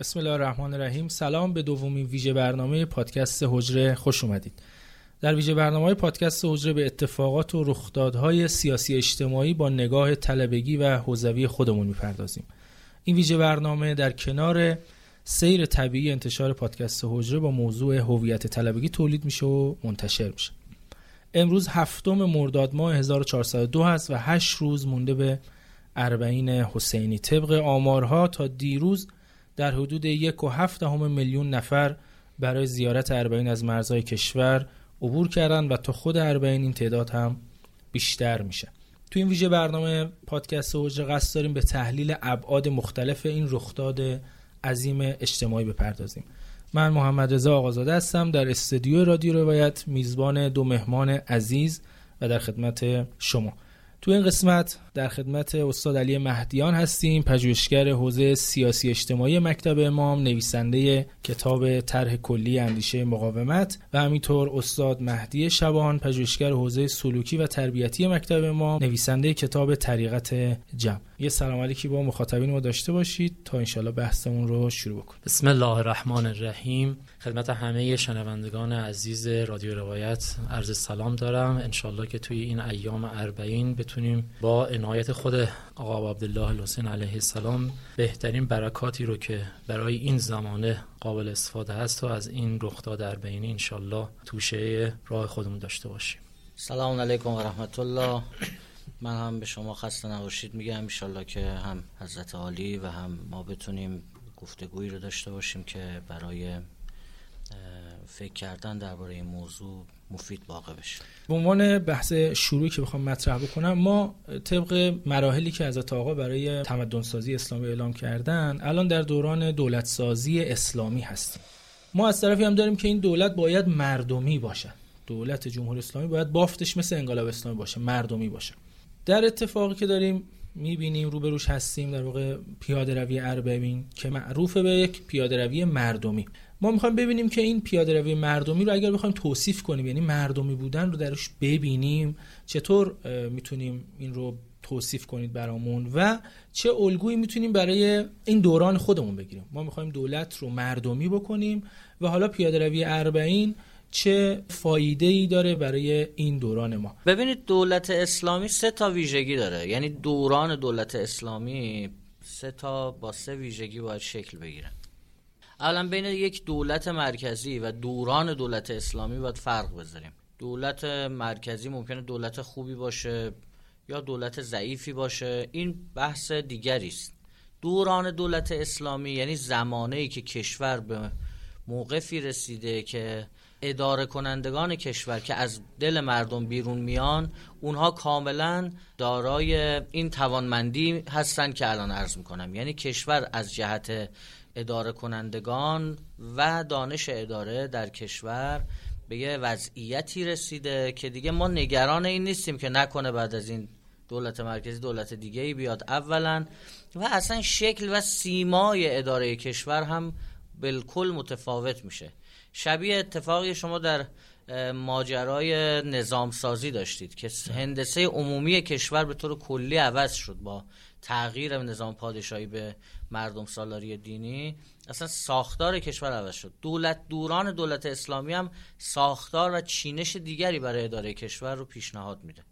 بسم الله الرحمن الرحیم. سلام به دومین ویژه برنامه پادکست حجره. خوش اومدید. در ویژه برنامه پادکست حجره به اتفاقات و رخدادهای سیاسی اجتماعی با نگاه طلبگی و حوزوی خودمون می‌پردازیم. این ویژه برنامه در کنار سیر طبیعی انتشار پادکست حجره با موضوع هویت طلبگی تولید میشه و منتشر میشه. امروز هفتم مرداد ماه 1402 هست و هشت روز مونده به اربعین حسینی. طبق آمارها تا دیروز در حدود یک و هفت میلیون نفر برای زیارت اربعین از مرزهای کشور عبور کردن و تا خود اربعین این تعداد هم بیشتر میشه. تو این ویژه برنامه پادکست اوج قصد داریم به تحلیل ابعاد مختلف این رخداد عظیم اجتماعی بپردازیم. من محمد رضا آقازاده هستم در استودیو رادیو روایت میزبان دو مهمان عزیز و در خدمت شما. تو این قسمت در خدمت استاد علی مهدیان هستیم پژوهشگر حوزه سیاسی اجتماعی مکتب امام نویسنده کتاب طرح کلی اندیشه مقاومت و همینطور استاد مهدی شبان پژوهشگر حوزه سلوکی و تربیتی مکتب امام نویسنده کتاب طریقت جمع. یه سلام علیکی با مخاطبین ما داشته باشید تا انشالله بحثمون رو شروع بکنیم. بسم الله الرحمن الرحیم. خدمت همه شنوندگان عزیز رادیو روایت عرض سلام دارم. انشالله که توی این ایام اربعین بتونیم با عنایت خود آقا عبدالله الحسین علیه السلام بهترین برکاتی رو که برای این زمانه قابل استفاده هست و از این رخداد اربعینی انشالله توشه راه خودمون داشته باشیم. سلام علیکم و رحمت الله من هم به شما خسته نباشید. میگم انشالله که هم حضرت عالی و هم ما بتونیم گفتگویی رو داشته باشیم که برای فکر کردن درباره این موضوع مفید واقع بشه. به عنوان بحث شروعی که بخوام مطرح بکنم ما طبق مراحلی که حضرت آقا برای تمدن سازی اسلامی اعلام کردن الان در دوران دولت سازی اسلامی هستیم. ما از طرفی هم داریم که این دولت باید مردمی باشه. دولت جمهوری اسلامی باید بافتش مثل انقلاب اسلامی باشه مردمی باشه. در اتفاقی که داریم می‌بینیم روبروش هستیم در واقع پیاده روی اربعین که معروف به یک پیاده روی مردمی. ما می‌خوایم ببینیم که این پیاده روی مردمی رو اگر بخوایم توصیف کنیم یعنی مردمی بودن رو درش ببینیم چطور می‌تونیم این رو توصیف کنید برامون و چه الگویی می‌تونیم برای این دوران خودمون بگیریم. ما می‌خوایم دولت رو مردمی بکنیم و حالا پیاده روی اربعین چه فایده ای داره برای این دوران ما. ببینید دولت اسلامی سه تا ویژگی داره. یعنی دوران دولت اسلامی سه تا با سه ویژگی باید شکل بگیرن. اولا بین یک دولت مرکزی و دوران دولت اسلامی باید فرق بذاریم. دولت مرکزی ممکنه دولت خوبی باشه یا دولت ضعیفی باشه. این بحث دیگری است. دوران دولت اسلامی یعنی زمانه ای که کشور به موقفی رسیده که اداره کنندگان کشور که از دل مردم بیرون میان اونها کاملا دارای این توانمندی هستن که الان عرض می‌کنم. یعنی کشور از جهت اداره کنندگان و دانش اداره در کشور به یه وضعیتی رسیده که دیگه ما نگران این نیستیم که نکنه بعد از این دولت مرکزی دولت دیگه ای بیاد اولا. و اصلا شکل و سیمای اداره کشور هم بالکل متفاوت میشه. شبیه اتفاقی شما در ماجرای نظام سازی داشتید که هندسه عمومی کشور به طور کلی عوض شد با تغییر نظام پادشاهی به مردم سالاری دینی اصلا ساختار کشور عوض شد. دولت دوران دولت اسلامی هم ساختار و چینش دیگری برای اداره کشور رو پیشنهاد میده.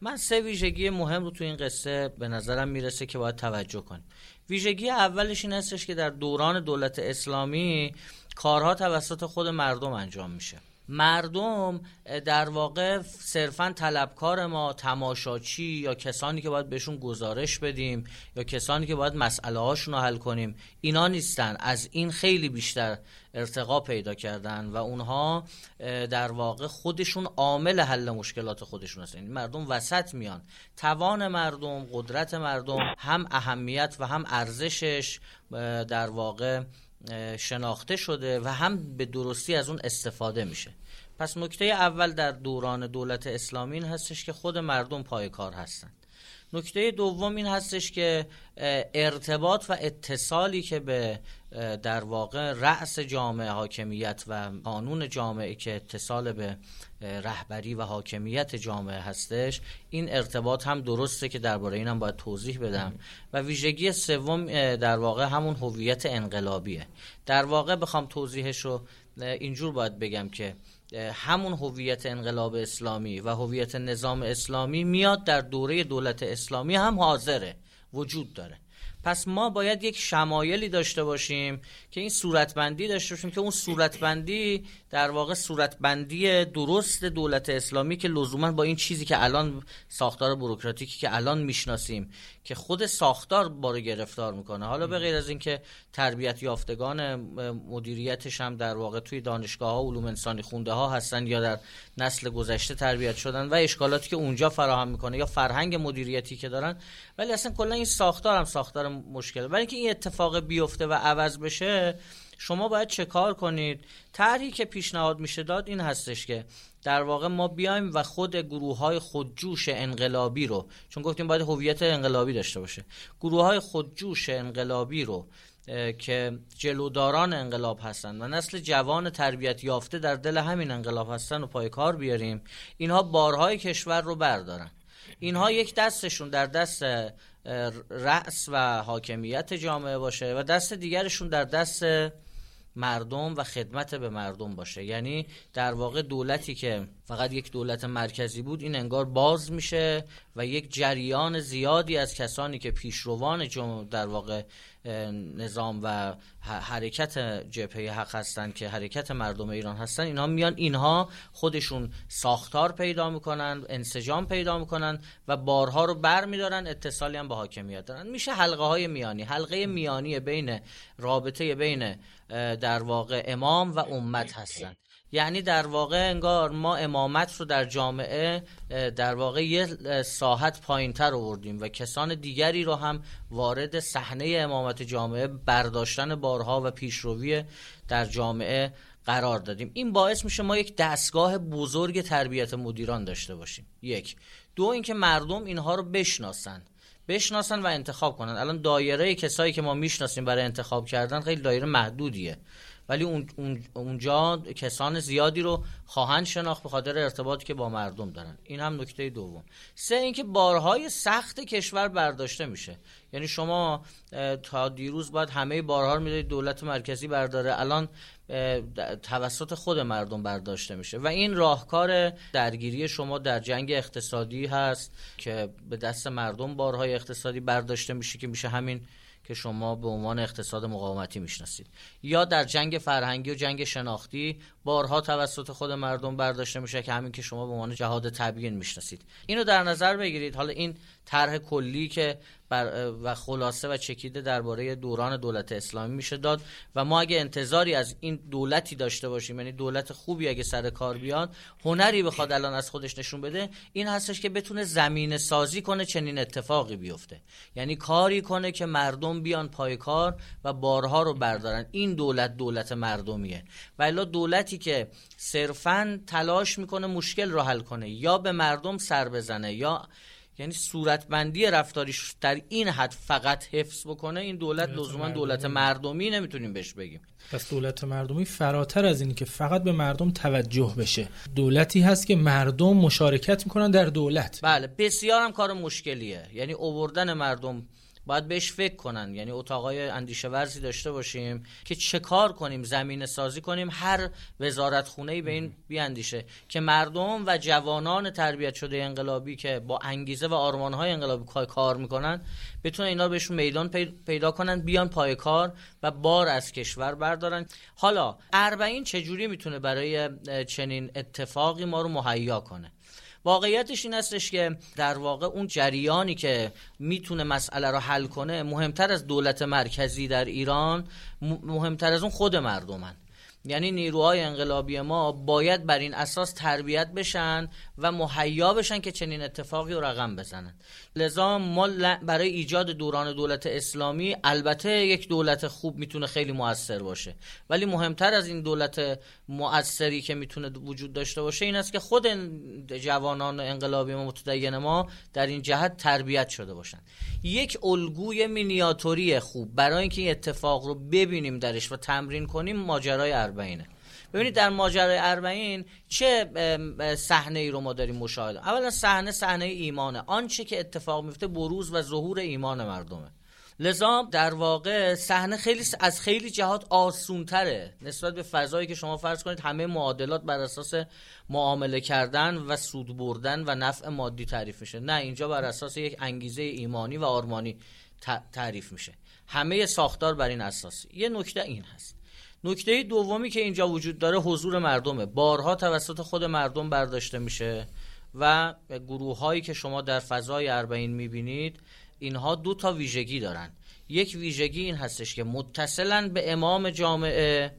من سه ویژگی مهم رو تو این قصه به نظرم می‌رسه که باید توجه کنیم. ویژگی اولش این هستش که در دوران دولت اسلامی کارها توسط خود مردم انجام میشه. مردم در واقع صرفا طلبکار ما تماشاچی یا کسانی که باید بهشون گزارش بدیم یا کسانی که باید مسئله هاشون رو حل کنیم اینا نیستن. از این خیلی بیشتر ارتقا پیدا کردن و اونها در واقع خودشون عامل حل مشکلات خودشون هستن. یعنی مردم وسط میان. توان مردم قدرت مردم هم اهمیت و هم ارزشش در واقع شناخته شده و هم به درستی از اون استفاده میشه. پس نکته اول در دوران دولت اسلامی این هستش که خود مردم پای کار هستند نکته دوم این هستش که ارتباط و اتصالی که به در واقع رأس جامعه حاکمیت و قانون جامعه که اتصال به رهبری و حاکمیت جامعه هستش. این ارتباط هم درسته که درباره اینم باید توضیح بدم. و ویژگی سوم در واقع همون هویت انقلابیه. در واقع بخوام توضیحش رو اینجور باید بگم که همون هویت انقلاب اسلامی و هویت نظام اسلامی میاد در دوره دولت اسلامی هم حاضره وجود داره. پس ما باید یک شمایلی داشته باشیم که این صورتبندی داشته باشیم که اون صورتبندی در واقع صورتبندی درست دولت اسلامی که لزوما با این چیزی که الان ساختار بروکراتیکی که الان می‌شناسیم که خود ساختار بارو گرفتار می‌کنه. حالا به غیر از اینکه تربیت یافتگان مدیریتش هم در واقع توی دانشگاه ها علوم انسانی خونده ها هستن یا در نسل گذشته تربیت شدن و اشکالاتی که اونجا فراهم می‌کنه یا فرهنگ مدیریتی که دارن. ولی اصلا کلا این ساختار هم ساختار مشکل ولی اینکه این اتفاق بیفته و عوض بشه شما باید چه کار کنید؟ طرحی که پیشنهاد میشه داد این هستش که در واقع ما بیایم و خود گروه های خودجوش انقلابی رو چون گفتیم باید هویت انقلابی داشته باشه. گروه های خودجوش انقلابی رو که جلوداران انقلاب هستند و نسل جوان تربیت یافته در دل همین انقلاب هستن و پای کار بیاریم اینها بارهای کشور رو بردارن. اینها یک دستشون در دست رأس و حاکمیت جامعه باشه و دست دیگرشون در دست مردم و خدمت به مردم باشه. یعنی در واقع دولتی که فقط یک دولت مرکزی بود این انگار باز میشه و یک جریان زیادی از کسانی که پیشروان در واقع نظام و حرکت جبهه حق هستند که حرکت مردم ایران هستن اینها میان اینها خودشون ساختار پیدا می‌کنن انسجام پیدا می‌کنن و بارها رو بر میدارن اتصالی هم به حاکمیت دارن. میشه حلقه های میانی حلقه میانی بین رابطه بین در واقع امام و امت هستن. یعنی در واقع انگار ما امامت رو در جامعه در واقع یه ساحت پایین تر آوردیم و کسان دیگری رو هم وارد صحنه امامت جامعه برداشتن بارها و پیشروی در جامعه قرار دادیم. این باعث میشه ما یک دستگاه بزرگ تربیت مدیران داشته باشیم. یک. دو اینکه مردم اینها رو بشناسن. بشناسن و انتخاب کنن. الان دایره کسایی که ما می‌شناسیم برای انتخاب کردن خیلی دایره محدودیه. ولی اون اونجا کسان زیادی رو خواهند شناخت به خاطر ارتباطی که با مردم دارن. این هم نکته دوم. سه اینکه بارهای سخت کشور برداشته میشه. یعنی شما تا دیروز باید همه بارها رو می‌دادید دولت مرکزی برداره. الان توسط خود مردم برداشته میشه. و این راهکار درگیری شما در جنگ اقتصادی هست که به دست مردم بارهای اقتصادی برداشته میشه که میشه همین که شما به عنوان اقتصاد مقاومتی می‌شناسید. یا در جنگ فرهنگی و جنگ شناختی بارها توسط خود مردم برداشته میشه که همین که شما به عنوان جهاد تبیین می‌شناسید. اینو در نظر بگیرید. حالا این طرح کلی که بر و خلاصه و چکیده درباره دوران دولت اسلامی میشه داد و ما اگه انتظاری از این دولتی داشته باشیم یعنی دولت خوبی اگه سر کار بیاد هنری بخواد الان از خودش نشون بده این هستش که بتونه زمین سازی کنه چنین اتفاقی بیفته. یعنی کاری کنه که مردم بیان پای کار و بارها رو بردارن. این دولت دولت مردمیه. و دولتی که صرفا تلاش می‌کنه مشکل رو حل کنه یا به مردم سر بزنه یا یعنی صورتبندی رفتاریش در این حد فقط حفظ بکنه این دولت لزوما دولت مردمی نمی‌تونیم بهش بگیم. پس دولت مردمی فراتر از این که فقط به مردم توجه بشه. دولتی هست که مردم مشارکت می‌کنن در دولت. بله بسیار هم کار مشکلیه. یعنی اووردن مردم باید بهش فکر کنن. یعنی اتاقای اندیشه ورزی داشته باشیم که چه کار کنیم زمین سازی کنیم هر وزارت خونه به این بیاندیشه. که مردم و جوانان تربیت شده انقلابی که با انگیزه و آرمانهای انقلابی کار می‌کنن بتونن اینا بهشون میدان پیدا کنن بیان پای کار و بار از کشور بردارن. حالا اربعین چجوری می‌تونه برای چنین اتفاقی ما رو مهیا کنه؟ واقعیتش این هستش که در واقع اون جریانی که می‌تونه مسئله رو حل کنه مهمتر از دولت مرکزی در ایران مهمتر از اون خود مردمن. یعنی نیروهای انقلابی ما باید بر این اساس تربیت بشن و مهیا بشن که چنین اتفاقی رو رقم بزنن. لذا ما برای ایجاد دوران دولت اسلامی البته یک دولت خوب می‌تونه خیلی موثر باشه. ولی مهمتر از این دولت موثری که می‌تونه وجود داشته باشه این است که خود جوانان انقلابی ما متدین ما در این جهت تربیت شده باشن. یک الگوی مینیاتوری خوب برای اینکه این اتفاق رو ببینیم درش و تمرین کنیم ماجرای اربعینه. ببینید در ماجرای اربعین چه صحنه ای رو ما داریم مشاهده. اولا صحنه صحنه ایمانه. آنچه که اتفاق میفته بروز و ظهور ایمان مردمه. لذا در واقع صحنه خیلی از خیلی جهات آسونتره. نسبت به فضایی که شما فرض کنید همه معادلات بر اساس معامله کردن و سود بردن و نفع مادی تعریف میشه. نه اینجا بر اساس یک انگیزه ایمانی و آرمانی تعریف میشه. همه ساختار بر این اساسی یه نکته این هست. نکته دومی که اینجا وجود داره حضور مردمه. بارها توسط خود مردم برداشته میشه و گروه هایی که شما در فضای اربعین می‌بینید اینها دو تا ویژگی دارن. یک ویژگی این هستش که متصلا به امام جامعه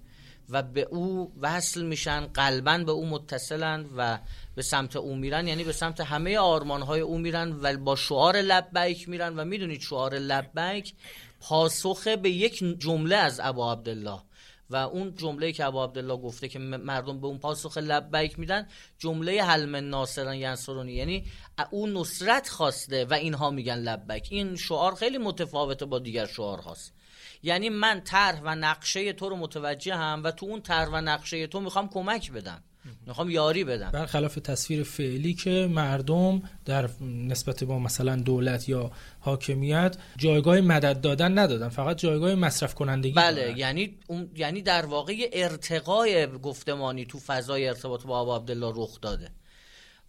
و به او وصل میشن قلبا به او متصلن و به سمت او میرن یعنی به سمت همه آرمان های او میرن و با شعار لبیک میرن. و می‌دونید شعار لبیک پاسخ به یک جمله از ابا عبدالله. و اون جمله که ابو عبدالله گفته که مردم به اون پاسخ لبیک میدن جمله حلم ناصران ینصرونی یعنی اون نصرت خواسته و اینها میگن لبیک. این شعار خیلی متفاوته با دیگر شعار هاست. یعنی من طرح و نقشه تو رو متوجه هم و تو اون طرح و نقشه تو می‌خوام کمک بدم. می‌خوام یاری بدم. برخلاف تصویر فعلی که مردم در نسبت با مثلا دولت یا حاکمیت جایگاه مدد دادن ندادن فقط جایگاه مصرف کنندگی بله یعنی یعنی در واقع ارتقای گفتمانی تو فضای ارتباط با آبا عبدالله رخ داده.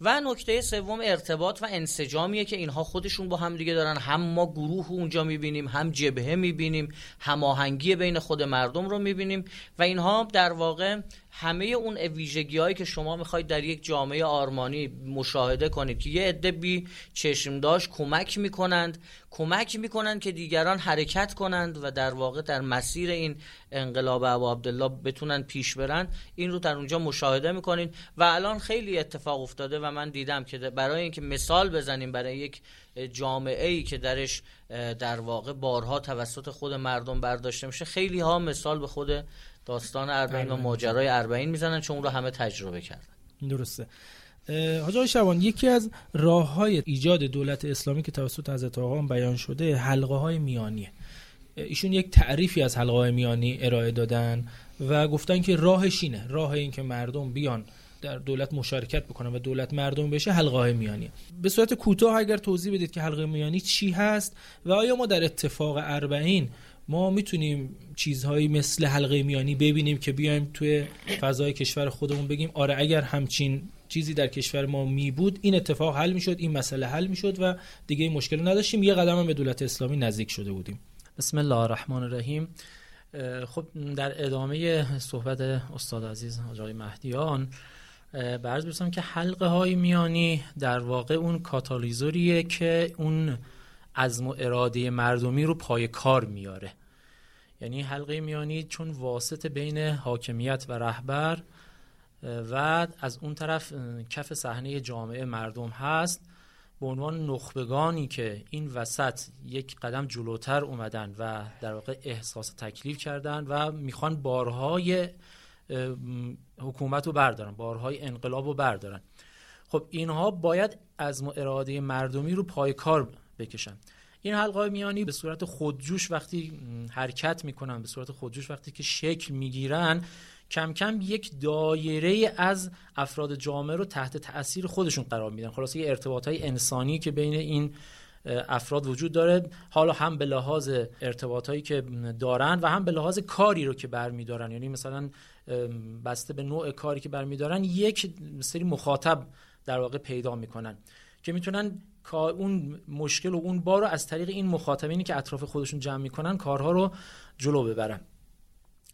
و نکته سوم ارتباط و انسجامیه که اینها خودشون با هم دیگه دارن. هم ما گروه اونجا می‌بینیم هم جبهه می‌بینیم هماهنگی بین خود مردم رو می‌بینیم. و اینها در واقع همه اون ویژگی هایی که شما می‌خواید در یک جامعه آرمانی مشاهده کنید که یه عده بی چشم داشت کمک می‌کنند کمک می‌کنند که دیگران حرکت کنند و در واقع در مسیر این انقلاب ابو عبدالله بتونن پیش برن. این رو در اونجا مشاهده می‌کنید و الان خیلی اتفاق افتاده و من دیدم که برای اینکه مثال بزنیم برای یک جامعه ای که درش در واقع بارها توسط خود مردم برداشته میشه خیلی ها مثال به خود داستان اربعین و ماجرای اربعین می‌زنن چون اون رو همه تجربه کردن. درسته. حاج شبان یکی از راه های ایجاد دولت اسلامی که توسط حضرت آقا بیان شده حلقه های میانیه ایشون یک تعریفی از حلقه های میانی ارائه دادن و گفتن که راهش اینه راه این که مردم بیان در دولت مشارکت بکنن و دولت مردم بشه حلقه های میانی. به صورت کوتاه اگر توضیح بدید که حلقه میانی چی هست و آیا ما در اتفاق اربعین ما می‌تونیم چیزهایی مثل حلقه میانی ببینیم که بیایم توی فضای کشور خودمون بگیم آره اگر همچین چیزی در کشور ما می بود این اتفاق حل می‌شد این مسئله حل می‌شد و دیگه مشکل نداشتیم. یه قدم به دولت اسلامی نزدیک شده بودیم. بسم الله الرحمن الرحیم. خب در ادامه صحبت استاد عزیز آقای مهدیان برز برسم که حلقه های میانی در واقع اون کاتالیزوریه که اون عزم و اراده مردمی رو پای کار میاره. یعنی حلقه میانی چون واسط بین حاکمیت و رهبر و از اون طرف کف صحنه جامعه مردم هست. به عنوان نخبگانی که این وسط یک قدم جلوتر اومدن و در واقع احساس تکلیف کردن و می‌خوان بارهای حکومت رو بردارن بارهای انقلاب رو بردارن. خب اینها باید از اراده مردمی رو پای کار بکشن. این حلقه میانی به صورت خودجوش وقتی حرکت می‌کنن به صورت خودجوش وقتی که شکل می‌گیرن کم کم یک دایره از افراد جامعه رو تحت تاثیر خودشون قرار میدن. خلاصه یه ارتباط های انسانی که بین این افراد وجود داره حالا هم به لحاظ ارتباط هایی که دارن و هم به لحاظ کاری رو که برمیدارن. یعنی مثلا بسته به نوع کاری که برمیدارن یک سری مخاطب در واقع پیدا می‌کنن. که می‌تونن اون مشکل و اون بار رو از طریق این مخاطبینی که اطراف خودشون جمع می‌کنن کارها رو جلو ببرن.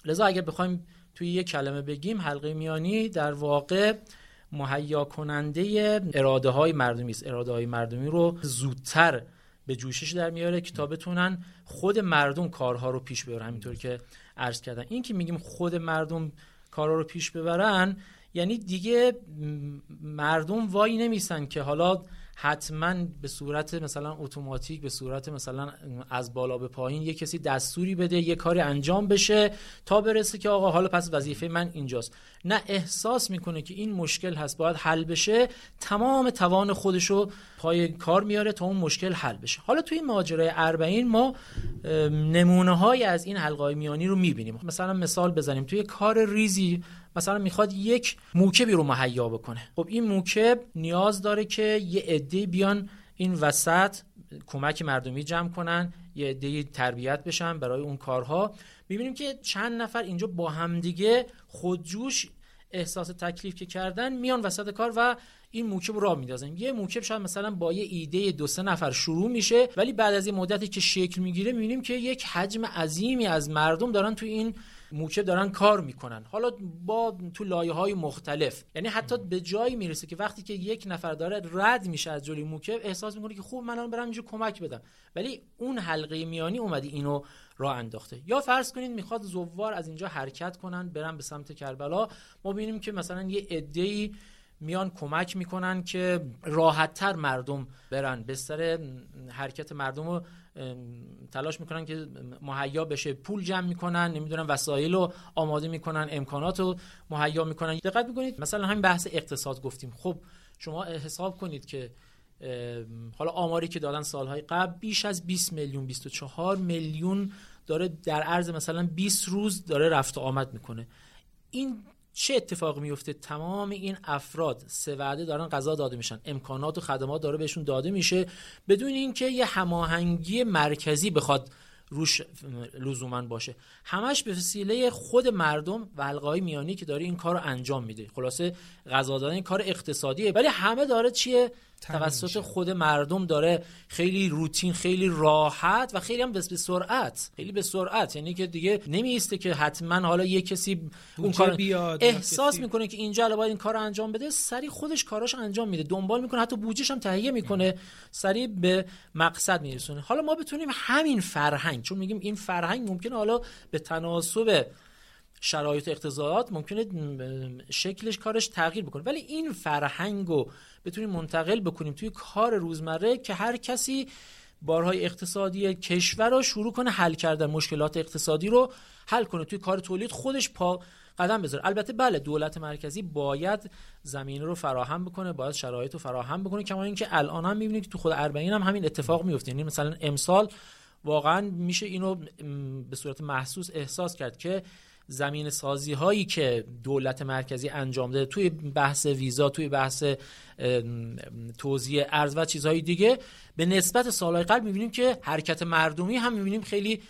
لذا اگر بخوایم توی یک کلمه بگیم حلقه میانی در واقع مهیا کننده اراده های مردمی است. اراده های مردمی رو زودتر به جوشش در میاره که تا بتونن خود مردم کارها رو پیش ببرن. همینطور که عرض کردن این که میگیم خود مردم کارا رو پیش ببرن یعنی دیگه مردم وای نمیسن که حالا حتما به صورت مثلا اتوماتیک به صورت مثلا از بالا به پایین یه کسی دستوری بده یه کاری انجام بشه تا برسه که آقا حالا پس وظیفه من اینجاست. نه احساس می‌کنه که این مشکل هست باید حل بشه. تمام توان خودشو پای کار میاره تا اون مشکل حل بشه. حالا توی ماجرای اربعین ما نمونه های از این حلقای میانی رو می‌بینیم. مثلا مثال بزنیم. توی کار ریزی مثلا می‌خواد یک موکبی رو مهیا بکنه. خب این موکب نیاز داره که یه عده بیان این وسط کمک مردمی جمع کنن یه عده تربیت بشن برای اون کارها. می‌بینیم که چند نفر اینجا با همدیگه خودجوش احساس تکلیف که کردن میان وسط کار و این موکب رو راه میندازن. یه موکب شاید مثلا با یه ایده دو سه نفر شروع میشه ولی بعد از این مدتی که شکل می‌گیره می‌بینیم که یک حجم عظیمی از مردم دارن تو این موکب دارن کار می‌کنن. حالا با تو لایه های مختلف. یعنی حتی به جایی می‌رسه که وقتی که یک نفر داره رد میشه از جلوی موکب احساس می‌کنه که خوب من الان برم اینجا کمک بدم. ولی اون حلقه میانی اومدی اینو راه انداخته. یا فرض کنید می‌خواد زوار از اینجا حرکت کنن برن به سمت کربلا. ما ببینیم که مثلا یه عده‌ای میان کمک می‌کنن که راحتتر مردم برن. به سر حرکت مردم رو تلاش می‌کنن که مهیا بشه. پول جمع می‌کنن نمی‌دونن وسایل رو آماده می‌کنن امکانات رو مهیا می‌کنن. دقت می‌کنید مثلا همین بحث اقتصاد گفتیم. خب شما حساب کنید که حالا آماری که دادن سالهای قبل بیش از 20 میلیون 24 میلیون داره در عرض مثلا 20 روز داره رفت و آمد می‌کنه. این چه اتفاقی میفته تمام این افراد سه وعده دارن غذا داده میشن. امکانات و خدمات داره بهشون داده میشه. بدون اینکه یه هماهنگی مرکزی بخواد روش لزوما باشه. همش به وسیله خود مردم و حلقه میانی که داره این کار انجام میده. خلاصه غذا دادن کار اقتصادیه. ولی همه داره چیه؟ توسط خود مردم داره خیلی روتین خیلی راحت و خیلی هم به سرعت خیلی به سرعت. یعنی که دیگه نمیسته که حتما حالا یه کسی اون کار بیاد احساس می‌کنه که اینجا باید این کار انجام بده سری خودش کاراش انجام میده. دنبال می‌کنه حتی بودجهش هم تهیه می‌کنه. سری به مقصد میرسونه. حالا ما بتونیم همین فرهنگ چون میگیم این فرهنگ ممکنه حالا به تناسب شرایط اقتضاعات ممکنه شکلش کارش تغییر بکنه. ولی این فرهنگ رو بتونیم منتقل بکنیم توی کار روزمره که هر کسی بارهای اقتصادی کشور رو شروع کنه حل کردن مشکلات اقتصادی رو حل کنه توی کار تولید خودش پا قدم بذاره. البته بله دولت مرکزی باید زمینه رو فراهم بکنه باید شرایط رو فراهم بکنه کما اینکه الان هم می‌بینید که تو خود اربعین هم همین اتفاق میفته یعنی مثلا امسال واقعا میشه اینو به صورت محسوس احساس کرد که زمین سازی هایی که دولت مرکزی انجام داده توی بحث ویزا توی بحث توزیع ارز و چیزهای دیگه به نسبت سالهای قبل می‌بینیم که حرکت مردمی هم می‌بینیم خیلی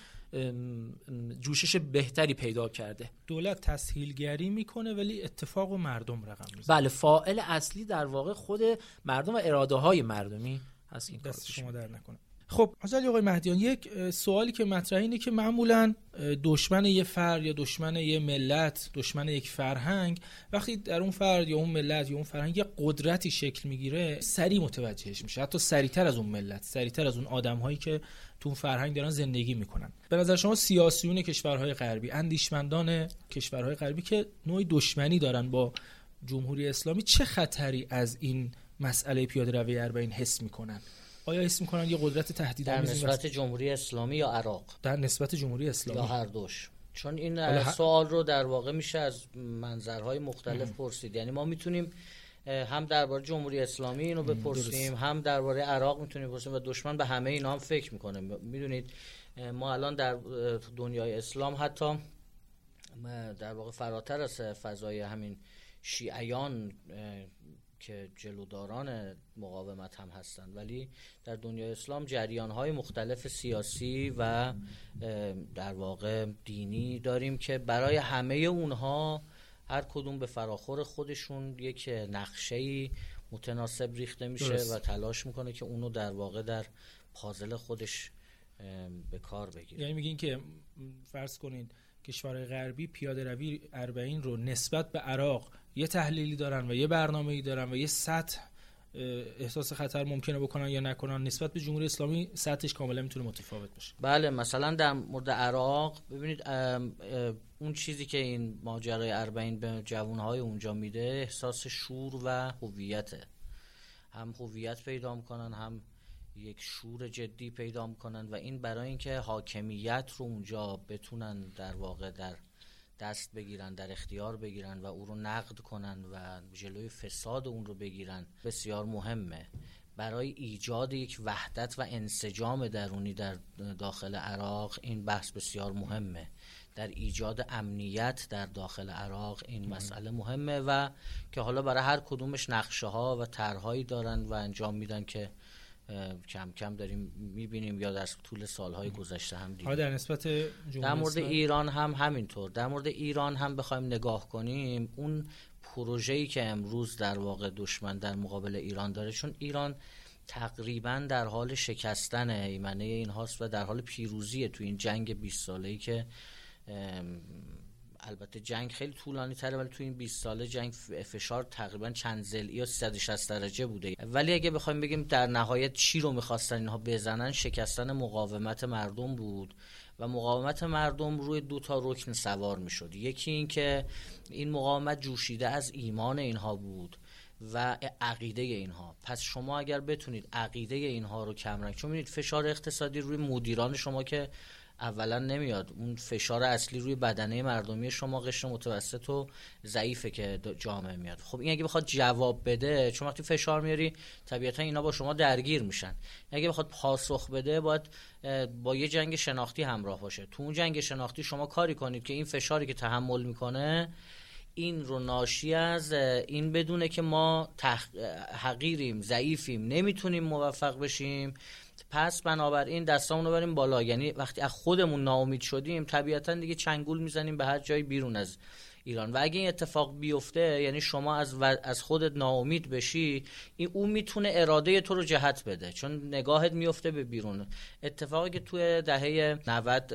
جوشش بهتری پیدا کرده. دولت تسهیلگری می‌کنه ولی اتفاق و مردم رقم می‌زنه. بله فائل اصلی در واقع خود مردم و اراده های مردمی هست این دست شما در نکنه. خب حاجی آقای مهدیان یک سوالی که مطرح اینه که معمولا دشمن یه فرد یا دشمن یه ملت دشمن یک فرهنگ وقتی در اون فرد یا اون ملت یا اون فرهنگ یه قدرتی شکل می‌گیره سریع متوجهش میشه. حتی سریعتر از اون ملت سریعتر از اون آدم هایی که تو اون فرهنگ دارن زندگی می‌کنن. به نظر شما سیاسیون کشورهای غربی اندیشمندان کشورهای غربی که نوعی دشمنی دارن با جمهوری اسلامی چه خطری از این مسئله پیاده روی اربعین حس می‌کنن؟ آیا حس می‌کنن یه قدرت تهدید در نسبت جمهوری اسلامی یا عراق؟ در نسبت جمهوری اسلامی. یا هر دوش. چون این سوال رو در واقع میشه از منظرهای مختلف پرسید. یعنی ما می‌تونیم هم درباره جمهوری اسلامی اینو بپرسیم هم درباره عراق می‌تونیم بپرسیم و دشمن به همه اینا هم فکر می‌کنه. می‌دونید ما الان در دنیای اسلام حتی در واقع فراتر از فضای همین شیعیان که جلوداران مقاومت هم هستند. ولی در دنیای اسلام جریان های مختلف سیاسی و در واقع دینی داریم که برای همه اونها هر کدوم به فراخور خودشون یک نقشه متناسب ریخته میشه و تلاش می‌کنه که اونو در واقع در پازل خودش به کار بگیره. یعنی میگین که فرض کنین کشورهای غربی پیاده روی اربعین رو نسبت به عراق یه تحلیلی دارن و یه برنامه ای دارن و یه سطح احساس خطر ممکنه بکنن یا نکنن نسبت به جمهوری اسلامی سطحش کاملا می‌تونه متفاوت باشه. بله مثلا در مورد عراق ببینید اون چیزی که این ماجرای اربعین به جوانهای اونجا میده احساس شور و هویته. هم هویت پیدا می‌کنن هم یک شور جدی پیدا می‌کنن و این برای اینکه حاکمیت رو اونجا بتونن در واقع در دست بگیرن در اختیار بگیرن و او رو نقد کنن و جلوی فساد اون رو بگیرن بسیار مهمه. برای ایجاد یک وحدت و انسجام درونی در داخل عراق این بحث بسیار مهمه. در ایجاد امنیت در داخل عراق این مسئله مهمه و که حالا برای هر کدومش نقشه ها و طرحهایی دارن و انجام میدن که کم کم داریم می‌بینیم یا در طول سالهای گذشته هم دیدیم. در نسبت در مورد ایران هم همینطور. در مورد ایران هم بخوایم نگاه کنیم اون پروژه‌ای که امروز در واقع دشمن در مقابل ایران داره چون ایران تقریبا در حال شکستن ایمنه این هاست و در حال پیروزی تو این جنگ 20 ساله‌ای که البته جنگ خیلی طولانی تره ولی تو این 20 ساله جنگ فشار تقریبا چند زلی یا 360 درجه بوده. ولی اگه بخوایم بگیم در نهایت چی رو می‌خواستن اینها بزنن شکستن مقاومت مردم بود و مقاومت مردم روی دو تا رکن سوار می‌شد. یکی این که این مقاومت جوشیده از ایمان اینها بود و عقیده اینها. پس شما اگر بتونید عقیده اینها رو کم چون می‌دید فشار اقتصادی روی مدیران شما که اولا نمیاد. اون فشار اصلی روی بدنه مردمی شما قشر متوسط و ضعیفه که جامعه میاد. خب این اگه بخواد جواب بده چون وقتی فشار میاری طبیعتا اینا با شما درگیر میشن. اگه بخواد پاسخ بده باید با یه جنگ شناختی همراه باشه. تو اون جنگ شناختی شما کاری کنید که این فشاری که تحمل می‌کنه این رو ناشی از این بدونه که ما تح... حقیریم ضعیفیم نمی‌تونیم موفق بشیم. پس بنابراین دستامون رو بریم بالا. یعنی وقتی از خودمون ناامید شدیم طبیعتا دیگه چنگول می‌زنیم به هر جای بیرون از ایران. و اگه این اتفاق بیفته یعنی شما از, از خودت ناامید بشی این اون می‌تونه اراده تو رو جهت بده. چون نگاهت میفته به بیرون. اتفاقی که توی دهه 90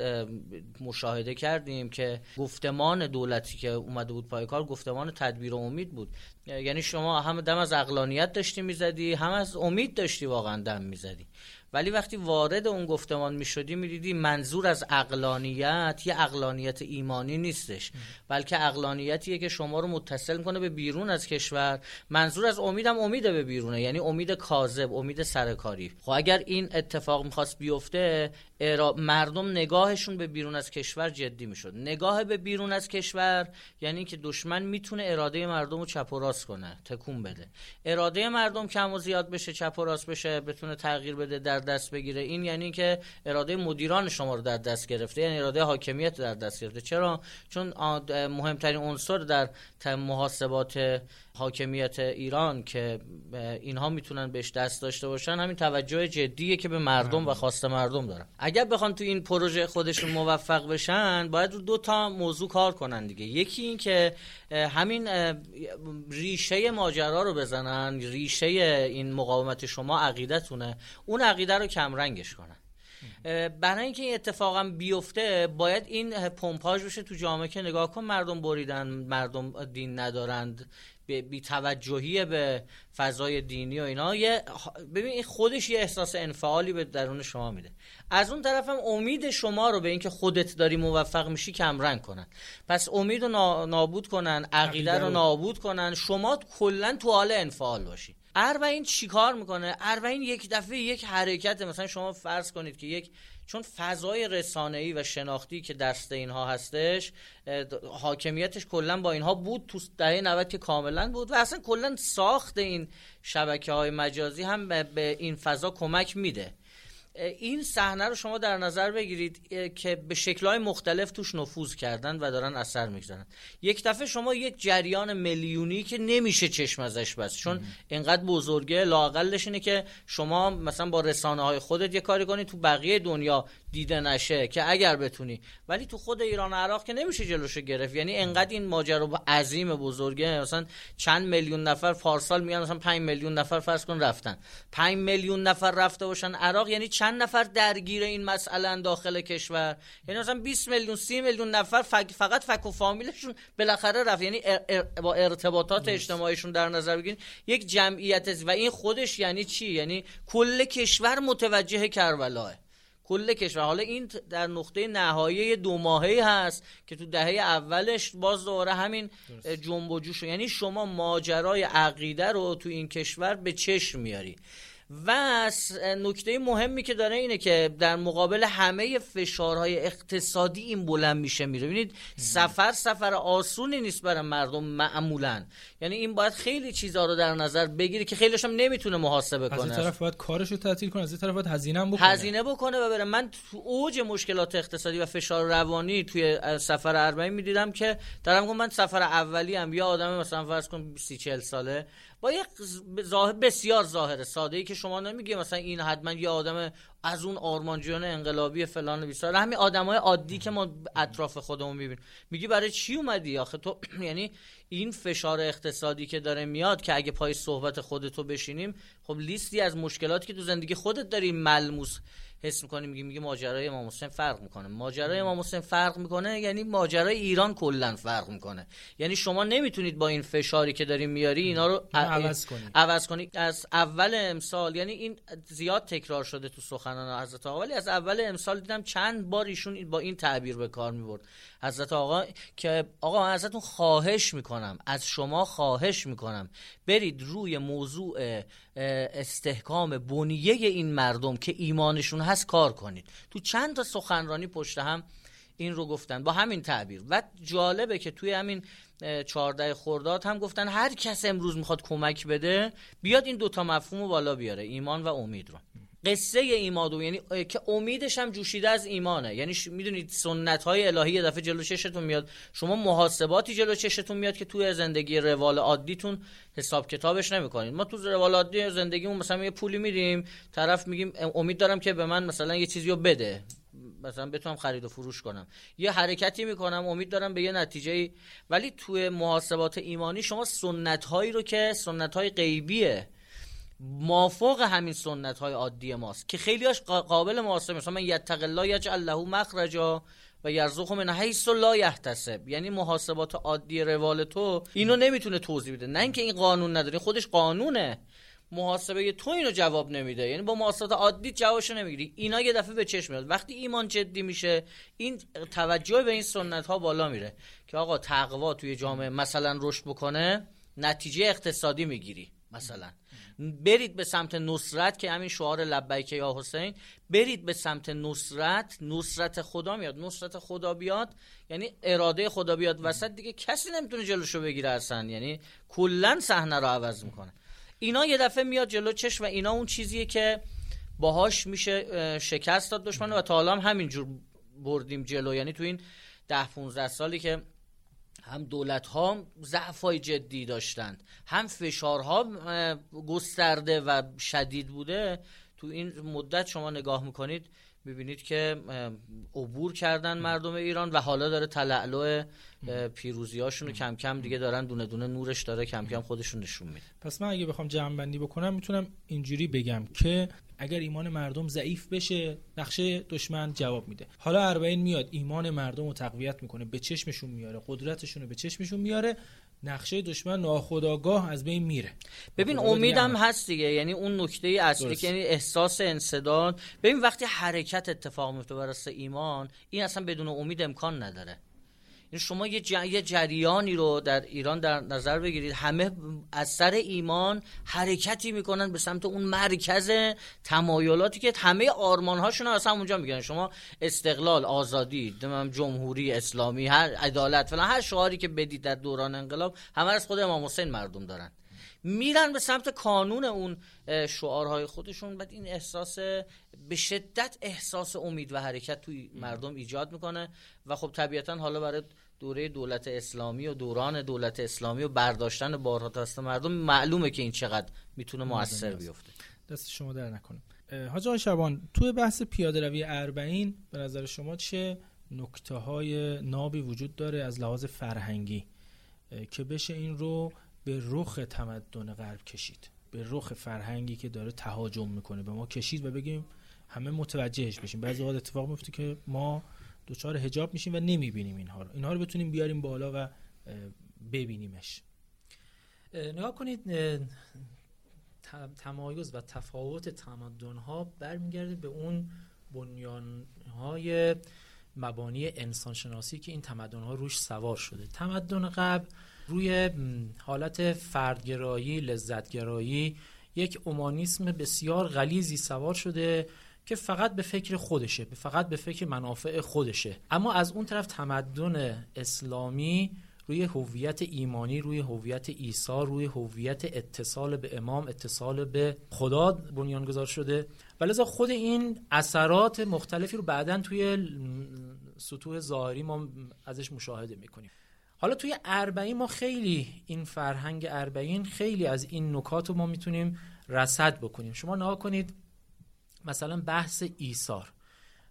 مشاهده کردیم که گفتمان دولتی که اومده بود پای کار گفتمان تدبیر و امید بود. یعنی شما هم دم از اقلانیت داشتی می‌زدی هم از امید داشتی واقعا دم می‌زدی. ولی وقتی وارد اون گفتمان می شدی می دیدی منظور از اقلانیت یه اقلانیت ایمانی نیستش. بلکه اقلانیتیه که شما رو متصل می‌کنه به بیرون از کشور. منظور از امیدم امید به بیرونه یعنی امید کاذب امید سرکاری. خب اگر این اتفاق می‌خواست بیفته مردم نگاهشون به بیرون از کشور جدی می‌شد. نگاه به بیرون از کشور یعنی که دشمن می‌تونه اراده مردم رو چپ و راست کنه تکون بده. اراده مردم کم و زیاد بشه چپ و راست بشه بتونه تغییر بده در دست بگیره. این یعنی که اراده مدیران شما رو در دست گرفته یعنی اراده حاکمیت در دست گرفته. چرا؟ چون مهمترین عنصر در محاسبات حاکمیت ایران که اینها می‌تونن بهش دست داشته باشن همین توجه جدیه که به مردم و خواست مردم دارن. اگر بخوان تو این پروژه خودشون موفق بشن باید رو دو تا موضوع کار کنن دیگه. یکی این که همین ریشه ماجرا رو بزنن ریشه این مقاومت شما عقیدتونه. اون عقیده رو کمرنگش کنن. برای اینکه این اتفاقا بیفته باید این پمپاژ بشه تو جامعه که نگاه کن مردم بریدن مردم دین ندارند بی توجهی به فضای دینی و اینا. یه ببین این خودش یه احساس انفعالی به درون شما میده. از اون طرف هم امید شما رو به اینکه خودت داری موفق میشی کمرنگ کنن. پس امید رو نابود کنن عقیده رو نابود کنن. شما کلا تو حال انفعال باشی. اربعین چیکار می‌کنه؟ اربعین یک دفعه یک حرکت مثلا شما فرض کنید که یک چون فضای رسانه‌ای و شناختی که دست اینها هستش حاکمیتش کلا با اینها بود تو دهه 90 که کاملا بود و اصلا کلا ساخت این شبکه های مجازی هم به این فضا کمک میده. این صحنه رو شما در نظر بگیرید که به شکلهای مختلف توش نفوذ کردن و دارن اثر می‌گذارن. یک دفعه شما یک جریان میلیونی که نمیشه چشم ازش بست. چون اینقدر بزرگه لاقلش اینه که شما مثلا با رسانه های خودت یه کاری کنید تو بقیه دنیا. دیده نشه که اگر بتونی. ولی تو خود ایران و عراق که نمیشه جلوشو گرفت. یعنی انقدر این ماجرا عظیم بزرگه. مثلا چند میلیون نفر پارسال میان مثلا 5 میلیون نفر فرض کن رفتن. 5 میلیون نفر رفته باشن عراق یعنی چند نفر درگیر این مسئله داخل کشور؟ یعنی مثلا 20 میلیون 30 میلیون نفر فقط فک و فامیلشون بالاخره رفت. یعنی با ارتباطات اجتماعیشون در نظر بگیرین یک جمعیت و این خودش یعنی چی؟ یعنی کل کشور متوجه کربلاه. کل کشور. حالا این در نقطه نهایی دو ماهی هست که تو دهه اولش باز دوباره همین جنب و جوش یعنی شما ماجرای عقیده رو تو این کشور به چشم میاری. و نکته مهمی که داره اینه که در مقابل همه فشارهای اقتصادی این بلند میشه میره. ببینید سفر سفر آسونی نیست برای مردم معمولا. یعنی این باید خیلی چیزها رو در نظر بگیره که خیلیش هم نمی‌تونه محاسبه کنه. از طرف باید کارش رو تعطیل کنه از طرف باید هزینه بکنه. هزینه بکنه و بره. من تو اوج مشکلات اقتصادی و فشار روانی توی سفر اربعین می‌دیدم که دارم من سفر اولی هم یا آدم مثلا فرض کن 30 40 ساله. با یک ظاهر بسیار ظاهر ساده ای که شما نمیگه مثلا این حتما یه آدم از اون آرمانجیان انقلابی فلان بیسار همین آدمای عادی که ما اطراف خودمون می‌بینیم. میگی برای چی اومدی؟ آخه تو یعنی این فشار اقتصادی که داره میاد که اگه پای صحبت خودتو بشینیم خب لیستی از مشکلاتی که تو زندگی خودت داری ملموس. حس می‌کنیم میگیم میگه ماجرای امام حسین فرق می‌کنه. ماجرای امام حسین فرق می‌کنه یعنی ماجرای ایران کلا فرق می‌کنه. یعنی شما نمی‌تونید با این فشاری که داریم میاری اینا رو عوض کنید. عوض کنید از اول امسال یعنی این زیاد تکرار شده تو سخنان حضرت آقا ولی از اول امسال دیدم چند بار ایشون با این تعبیر به کار می‌برد. حضرت آقا که آقا من ازتون خواهش می‌کنم از شما خواهش می‌کنم برید روی موضوع استحکام بنیه این مردم که ایمانشون هست کار کنید. تو چند تا سخنرانی پشت هم این رو گفتن. با همین تعبیر. و جالبه که توی همین چهارده خرداد هم گفتن هر کس امروز می‌خواد کمک بده بیاد این دوتا مفهوم رو بالا بیاره ایمان و امید رو. قصه ایمادو یعنی که امیدش هم جوشیده از ایمانه. یعنی می‌دونید سنت های الهی یه دفعه جلو چشتون میاد. شما محاسباتی جلو چشتون میاد که توی زندگی روال عادیتون حساب کتابش نمی‌کنید ما تو روال عادی زندگیمون مثلا یه پولی میدیم طرف میگیم امید دارم که به من مثلا یه چیزی رو بده. مثلا بتونم خرید و فروش کنم. یه حرکتی می‌کنم امید دارم به یه نتیجه ولی توی محاسبات ایمانی شما سنت هایی رو که سنت های غیبیه مافوق همین سنت های عادی ماست که خیلیاش قابل محاسبه مثلا من یتق الله یجعل له مخرجا و یرزقه من حیث لا یحتسب. یعنی محاسبات عادی روال تو اینو نمی‌تونه توضیح بده. نه اینکه این قانون نداره خودش قانونه. محاسبه تو اینو جواب نمیده. یعنی با محاسبات عادی جوابشو نمی‌گیری. اینا یه دفعه به چشم میاد. وقتی ایمان جدی میشه این توجه به این سنت ها بالا میره که آقا تقوا توی جامعه مثلا رشد بکنه نتیجه اقتصادی می‌گیری. مثلا. برید به سمت نصرت که همین شعار لبیک یا حسین. برید به سمت نصرت. نصرت خدا میاد. نصرت خدا بیاد. یعنی اراده خدا بیاد وسط دیگه کسی نمی‌تونه جلوشو بگیره اصلا. یعنی کلا صحنه رو عوض می‌کنه. اینا یه دفعه میاد جلو چش و اینا اون چیزیه که باهاش میشه شکست داد دشمن و تا حالا هم همینجور بردیم جلو. یعنی تو این ده 15 سالی که هم دولت ها ضعف های جدی داشتند هم فشارها گسترده و شدید بوده. تو این مدت شما نگاه می‌کنید ببینید که عبور کردن مردم ایران و حالا داره تلعلو پیروزی هاشون کم کم دیگه دارن دونه دونه نورش داره کم کم خودشون نشون میده پس من اگه بخوام جمع بندی بکنم می‌تونم اینجوری بگم که اگر ایمان مردم ضعیف بشه نقشه دشمن جواب میده. حالا اربعین میاد ایمان مردم رو تقویت می‌کنه به چشمشون میاره قدرتشون رو به چشمشون میاره نقشه دشمن ناخداگاه از بین میره. ببین امیدم هست دیگه یعنی اون نکته اصلی که یعنی احساس انصداد. ببین وقتی حرکت اتفاق میفته برای ایمان این اصلا بدون امید امکان نداره. یعنی شما یه, جریانی رو در ایران در نظر بگیرید. همه از سر ایمان حرکتی می‌کنن به سمت اون مرکز تمایلاتی که همه آرمان هاشون از اونجا میگن شما استقلال آزادی جمهوری اسلامی هر عدالت فلان هر شعاری که بدید در دوران انقلاب همه از خود امام حسین مردم دارن. میرن به سمت کانون اون شعارهای خودشون. بعد این احساس به شدت احساس امید و حرکت توی مردم ایجاد می‌کنه. و خب طبیعتا حالا برای دوره دولت اسلامی و دوران دولت اسلامی و برداشتن بارها دست مردم معلومه که این چقدر می‌تونه موثر بیفته. دست شما در نکنه. حاج شبان توی بحث پیاده روی اربعین به نظر شما چه نکته های نابی وجود داره از لحاظ فرهنگی؟ که بشه این رو به رخ تمدن غرب کشید. به رخ فرهنگی که داره تهاجم می‌کنه. به ما کشید و بگیم همه متوجهش بشیم. بعضی وقت اتفاق میفته که ما دچار حجاب میشیم و نمی‌بینیم اینها رو. اینها رو بتونیم بیاریم بالا و ببینیمش. نگاه کنید تمایز و تفاوت تمدن ها برمیگرده به اون بنیان های مبانی انسانشناسی که این تمدن ها روش سوار شده. تمدن قبل روی حالت فردگرایی لذتگرایی یک اومانیسم بسیار غلیزی سوار شده که فقط به فکر خودشه فقط به فکر منافع خودشه. اما از اون طرف تمدن اسلامی روی هویت ایمانی روی هویت عیسی روی هویت اتصال به امام اتصال به خدا بنیانگذار شده. و خود این اثرات مختلفی رو بعدا توی سطوح ظاهری ما ازش مشاهده می‌کنیم. حالا توی اربعین ما خیلی این فرهنگ اربعین خیلی از این نکات رو ما می‌تونیم رصد بکنیم. شما نها کنید مثلا بحث ایثار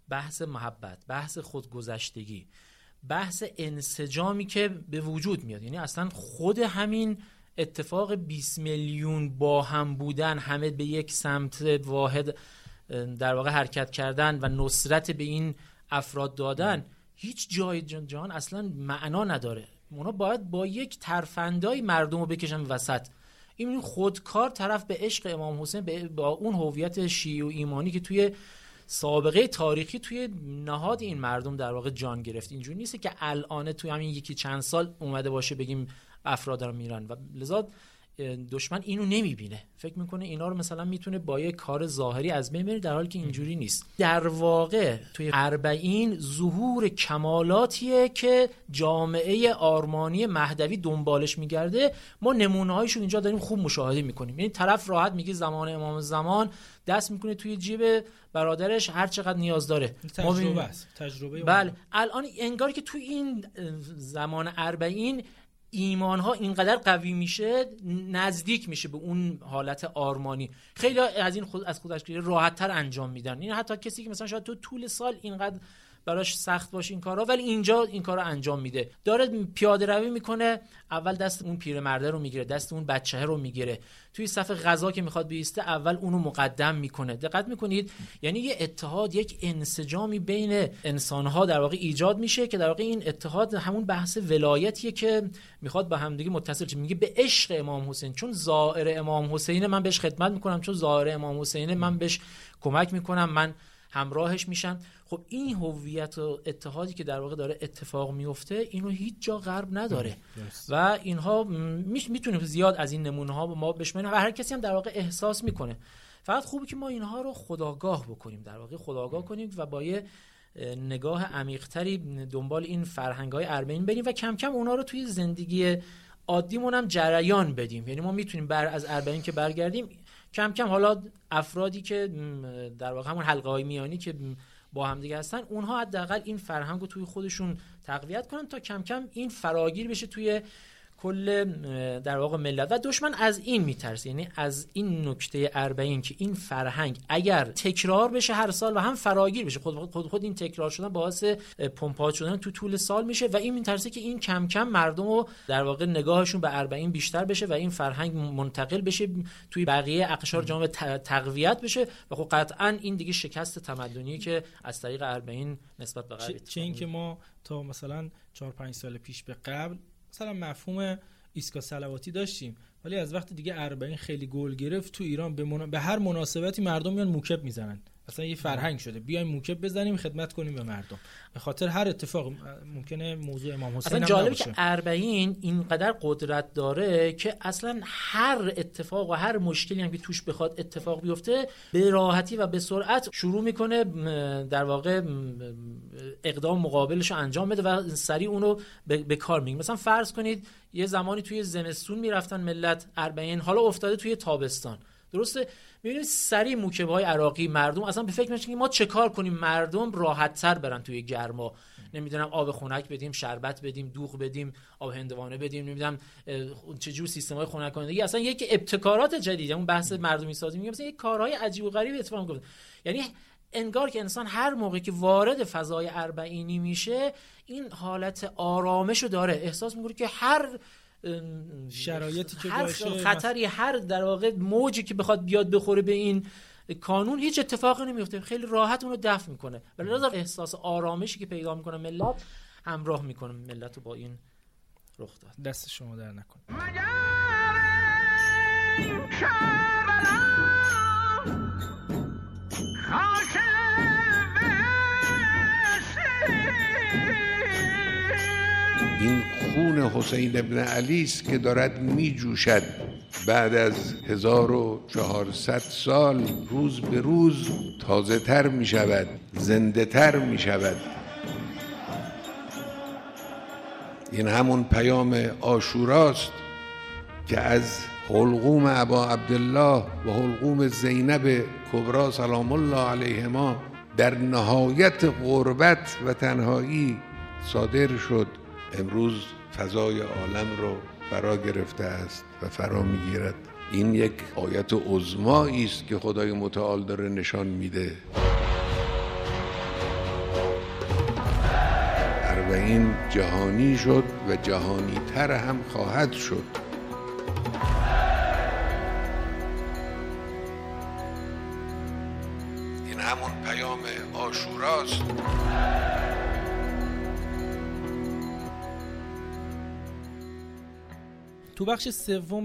بحث محبت بحث خودگذشتگی بحث انسجامی که به وجود میاد. یعنی اصلا خود همین اتفاق 20 میلیون با هم بودن همه به یک سمت واحد در واقع حرکت کردن و نصرت به این افراد دادن هیچ جای جهان اصلا معنا نداره. اونا باید با یک ترفندای مردم رو بکشن وسط. این خودکار طرف به عشق امام حسین با اون هویت شیعی و ایمانی که توی سابقه تاریخی توی نهاد این مردم در واقع جان گرفت. اینجوری نیست که الان توی همین یکی چند سال اومده باشه بگیم افراد دارن میرن. و لذا دشمن اینو نمی‌بینه. فکر می‌کنه اینا رو مثلا می‌تونه با یه کار ظاهری از بین بره در حالی که اینجوری نیست. در واقع توی اربعین ظهور کمالاتیه که جامعه آرمانی مهدوی دنبالش میگرده. ما نمونه هایشون اینجا داریم خوب مشاهده می‌کنیم. یعنی طرف راحت میگه زمان امام زمان دست می‌کنه توی جیب برادرش هر چقدر نیاز داره. تجربه است تجربه بله. الان انگار که توی این زمان اربعین ایمان ها اینقدر قوی میشه نزدیک میشه به اون حالت آرمانی. خیلی از این خود از خودش راحت تر انجام میدن. این حتی کسی که مثلا شاید تو طول سال اینقدر براش سخت باشه این کارا ولی اینجا این کارا انجام میده. داره پیاده روی می‌کنه اول دست اون پیرمرده رو می‌گیره دست اون بچه رو می‌گیره. توی صف غذا که می‌خواد بیسته اول اونو مقدم می‌کنه. دقت می‌کنید یعنی یه اتحاد یک انسجامی بین انسانها در واقع ایجاد میشه که در واقع این اتحاد همون بحث ولایتیه که می‌خواد با همدیگه متصل شه. میگه به عشق امام حسین. چون زائر امام حسین من بهش خدمت می‌کنم چون زائر امام حسین من بهش کمک می‌کنم. من همراهش میشن. خب این هویت و اتحادی که در واقع داره اتفاق میفته اینو هیچ جا غرب نداره. و اینها می‌تونیم زیاد از این نمونه ها ما بشماریم و هر کسی هم در واقع احساس می‌کنه. فقط خوبه که ما اینها رو خداگاه بکنیم در واقع خداگاه کنیم و با یه نگاه عمیقتری دنبال این فرهنگ های ارمین بریم و کم کم اونا رو توی زندگی عادیمون هم جریان بدیم. یعنی ما می‌تونیم بر از اربعین که برگردیم کم کم حالا افرادی که در واقع همون حلقه های میانی که با هم دیگه هستن اونها حداقل این فرهنگ رو توی خودشون تقویت کنن تا کم کم این فراگیر بشه توی کل در واقع ملت. و دشمن از این میترسه یعنی از این نکته اربعین که این فرهنگ اگر تکرار بشه هر سال و هم فراگیر بشه خود خود, خود این تکرار شدن باعث پمپاژ شدن تو طول سال میشه و این میترسه که این کم کم مردم رو در واقع نگاهشون به اربعین بیشتر بشه و این فرهنگ منتقل بشه توی بقیه اقشار جامعه تقویت بشه. و خب قطعا این دیگه شکست تمدنی که از طریق اربعین نسبت به غرب چه اینکه ما تا مثلا 4 5 سال پیش به قبل مثلا مفهوم ایسکا سلواتی داشتیم ولی از وقت دیگه اربعین خیلی گل گرفت تو ایران به, به هر مناسبتی مردم میان موکب می‌زنن. اصلا یه فرهنگ شده. بیایم موکب بزنیم خدمت کنیم به مردم. به خاطر هر اتفاق ممکنه موضوع امام حسین اصلا جالبه که اربعین اینقدر قدرت داره که اصلا هر اتفاق و هر مشکلی هم که توش بخواد اتفاق بیفته به راحتی و به سرعت شروع می‌کنه در واقع اقدام مقابلش رو انجام بده و سریع اونو به کار میگه مثلا فرض کنید یه زمانی توی زمستون می‌رفتن ملت اربعین حالا افتاده توی تابستان. درسته؟ می‌بینیم سری موکبه های عراقی مردم اصلا به فکر که ما چه کار کنیم؟ مردم راحت تر برن توی گرما. نمی‌دونم آب خنک بدیم شربت بدیم دوغ بدیم آب هندوانه بدیم نمی‌دونم چه جور سیستم های خنک کنندگی اصلا یک ابتکارات جدیده اون بحث مردمی سازی میگه مثلا یک کارهای عجیب و غریب اتفاق میفته یعنی انگار که انسان هر موقعی که وارد فضای اربعینی میشه این حالت آرامش رو داره. احساس می‌کنه که هر شرایطی که هر باشه خطری هر در واقع موجی که بخواد بیاد بخوره به این کانون هیچ اتفاقی نمیفته. خیلی راحت اون رو دفع می‌کنه ولی لازم احساس آرامشی که پیدا می‌کنه ملت همراه می‌کنه. ملت رو با این رخ داد. دست شما در نکن این خون حسین ابن علی است که دارد می جوشد بعد از 1400 سال روز به روز تازه تر می شود زنده تر می شود این همون پیام آشوراست که از حلقوم ابا عبدالله و حلقوم زینب کبرا سلام الله علیهما در نهایت غربت و تنهایی صادر شد. امروز فضای عالم رو فرا گرفته است و فرا می‌گیرد. این یک آیت عظمایی است که خدای متعال داره نشان میده. اربعین جهانی شد و جهانی تر هم خواهد شد. این همون پیام آشوراست تو بخش سوم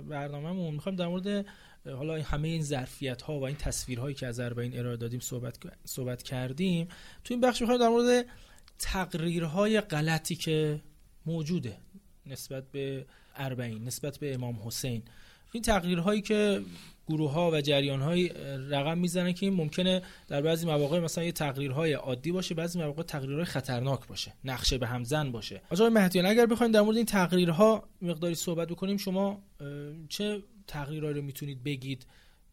برنامهمون می‌خوایم در مورد حالا همه این ظرفیت ها و این تصویرهایی که از اربعین ارائه دادیم صحبت صحبت کردیم. تو این بخش می‌خوایم در مورد تقریرهای غلطی که موجوده نسبت به اربعین نسبت به امام حسین. این تقریرهایی که گروه ها و جریان های رقم می‌زنن که این ممکنه در بعضی مواقع مثلا یه تقریرهای عادی باشه بعضی مواقع تقریرهای خطرناک باشه نقشه به همزن باشه. آقای مهدیان اگر بخوایم در مورد این تقریرها مقداری صحبت بکنیم شما چه تقریرهایی رو می‌تونید بگید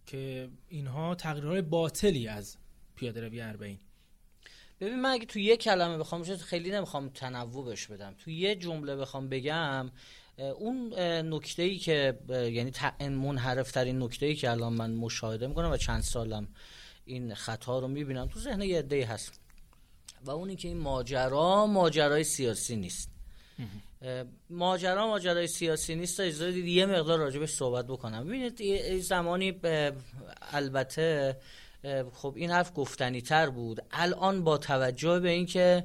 که اینها تقریرهای باطلی از پیاده روی اربعین؟ ببین من اگه تو یه کلمه بخوام خیلی نمی‌خوام تنوع بهش بدم تو یه جمله بخوام بگم اون نکته ای که یعنی منحرف ترین نکته ای که الان من مشاهده می‌کنم و چند سالم این خطا رو می‌بینم تو ذهن یه عده هست. و اونی که این ماجرا ماجرای سیاسی نیست. ماجرا ماجرای سیاسی نیست. تا اجازه یه مقدار راجبش صحبت بکنم. ببینید زمانی البته خب این حرف گفتنی تر بود. الان با توجه به اینکه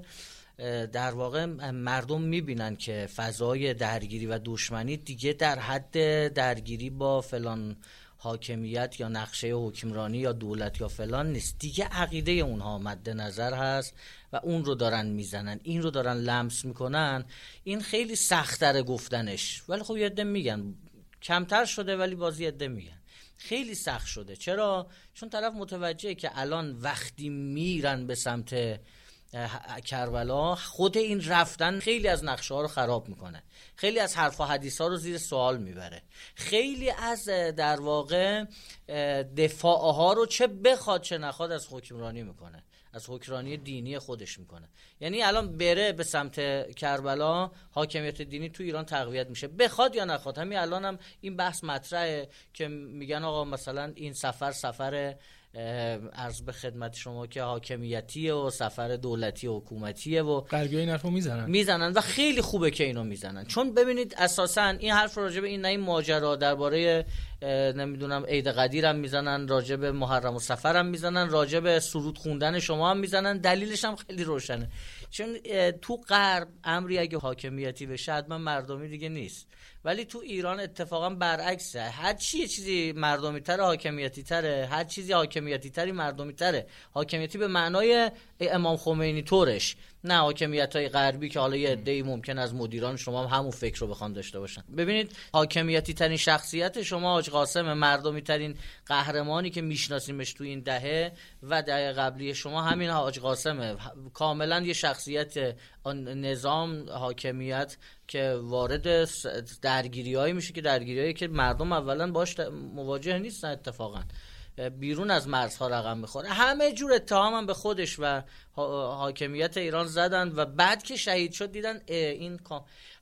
در واقع مردم می‌بینن که فضای درگیری و دشمنی دیگه در حد درگیری با فلان حاکمیت یا نقشه حکمرانی یا دولت یا فلان نیست. دیگه عقیده اونها مد نظر هست و اون رو دارن می‌زنن این رو دارن لمس می‌کنن. این خیلی سختره گفتنش. ولی خب یه میگن. کمتر شده ولی بازی یه میگن. خیلی سخت شده. چرا؟ چون طرف متوجهه که الان وقتی میرن به سمت کربلا خود این رفتن خیلی از نقشه ها رو خراب می‌کنه. خیلی از حرف و حدیث ها رو زیر سوال می‌بره. خیلی از در واقع دفاع ها رو چه بخواد چه نخواد از حکمرانی می‌کنه. از حکمرانی دینی خودش می‌کنه. یعنی الان بره به سمت کربلا حاکمیت دینی تو ایران تقویت میشه. بخواد یا نخواد همین الان هم این بحث مطرحه که میگن آقا مثلا این سفر سفر عرض به خدمت شما که حاکمیتیه و سفر دولتی و حکومتیه و غربی این حرفو می‌زنن. می‌زنن و خیلی خوبه که اینو می‌زنن. چون ببینید اساسا این حرف راجع به این نه این ماجرا درباره نمی‌دونم عید قدیر هم می‌زنن راجع به محرم و سفر هم می‌زنن راجع به سرود خوندن شما هم می‌زنن دلیلش هم خیلی روشنه. چون تو غرب امری اگه حاکمیتی بشه حتما مردمی دیگه نیست. ولی تو ایران اتفاقا برعکسه. هر چی یه چیزی مردمی تره حاکمیتی تره هر چیزی حاکمیتی تری مردمی تره حاکمیتی به معنای امام خمینی طورش. نه حاکمیت های غربی که حالا یه عده‌ای ممکن از مدیران شما هم همون فکر رو بخوان داشته باشن. ببینید حاکمیتی ترین شخصیت شما حاج قاسم مردمی ترین قهرمانی که میشناسیمش تو این دهه و دهه قبلی شما همین حاج قاسمه. کاملا یه شخصیت نظام حاکمیت که وارد درگیریایی میشه که درگیریایی که مردم اولا باش مواجه نیستن اتفاقا. بیرون از مرزها رقم می‌خوره. همه جور اتهام هم به خودش و حاکمیت ایران زدن و بعد که شهید شد دیدن این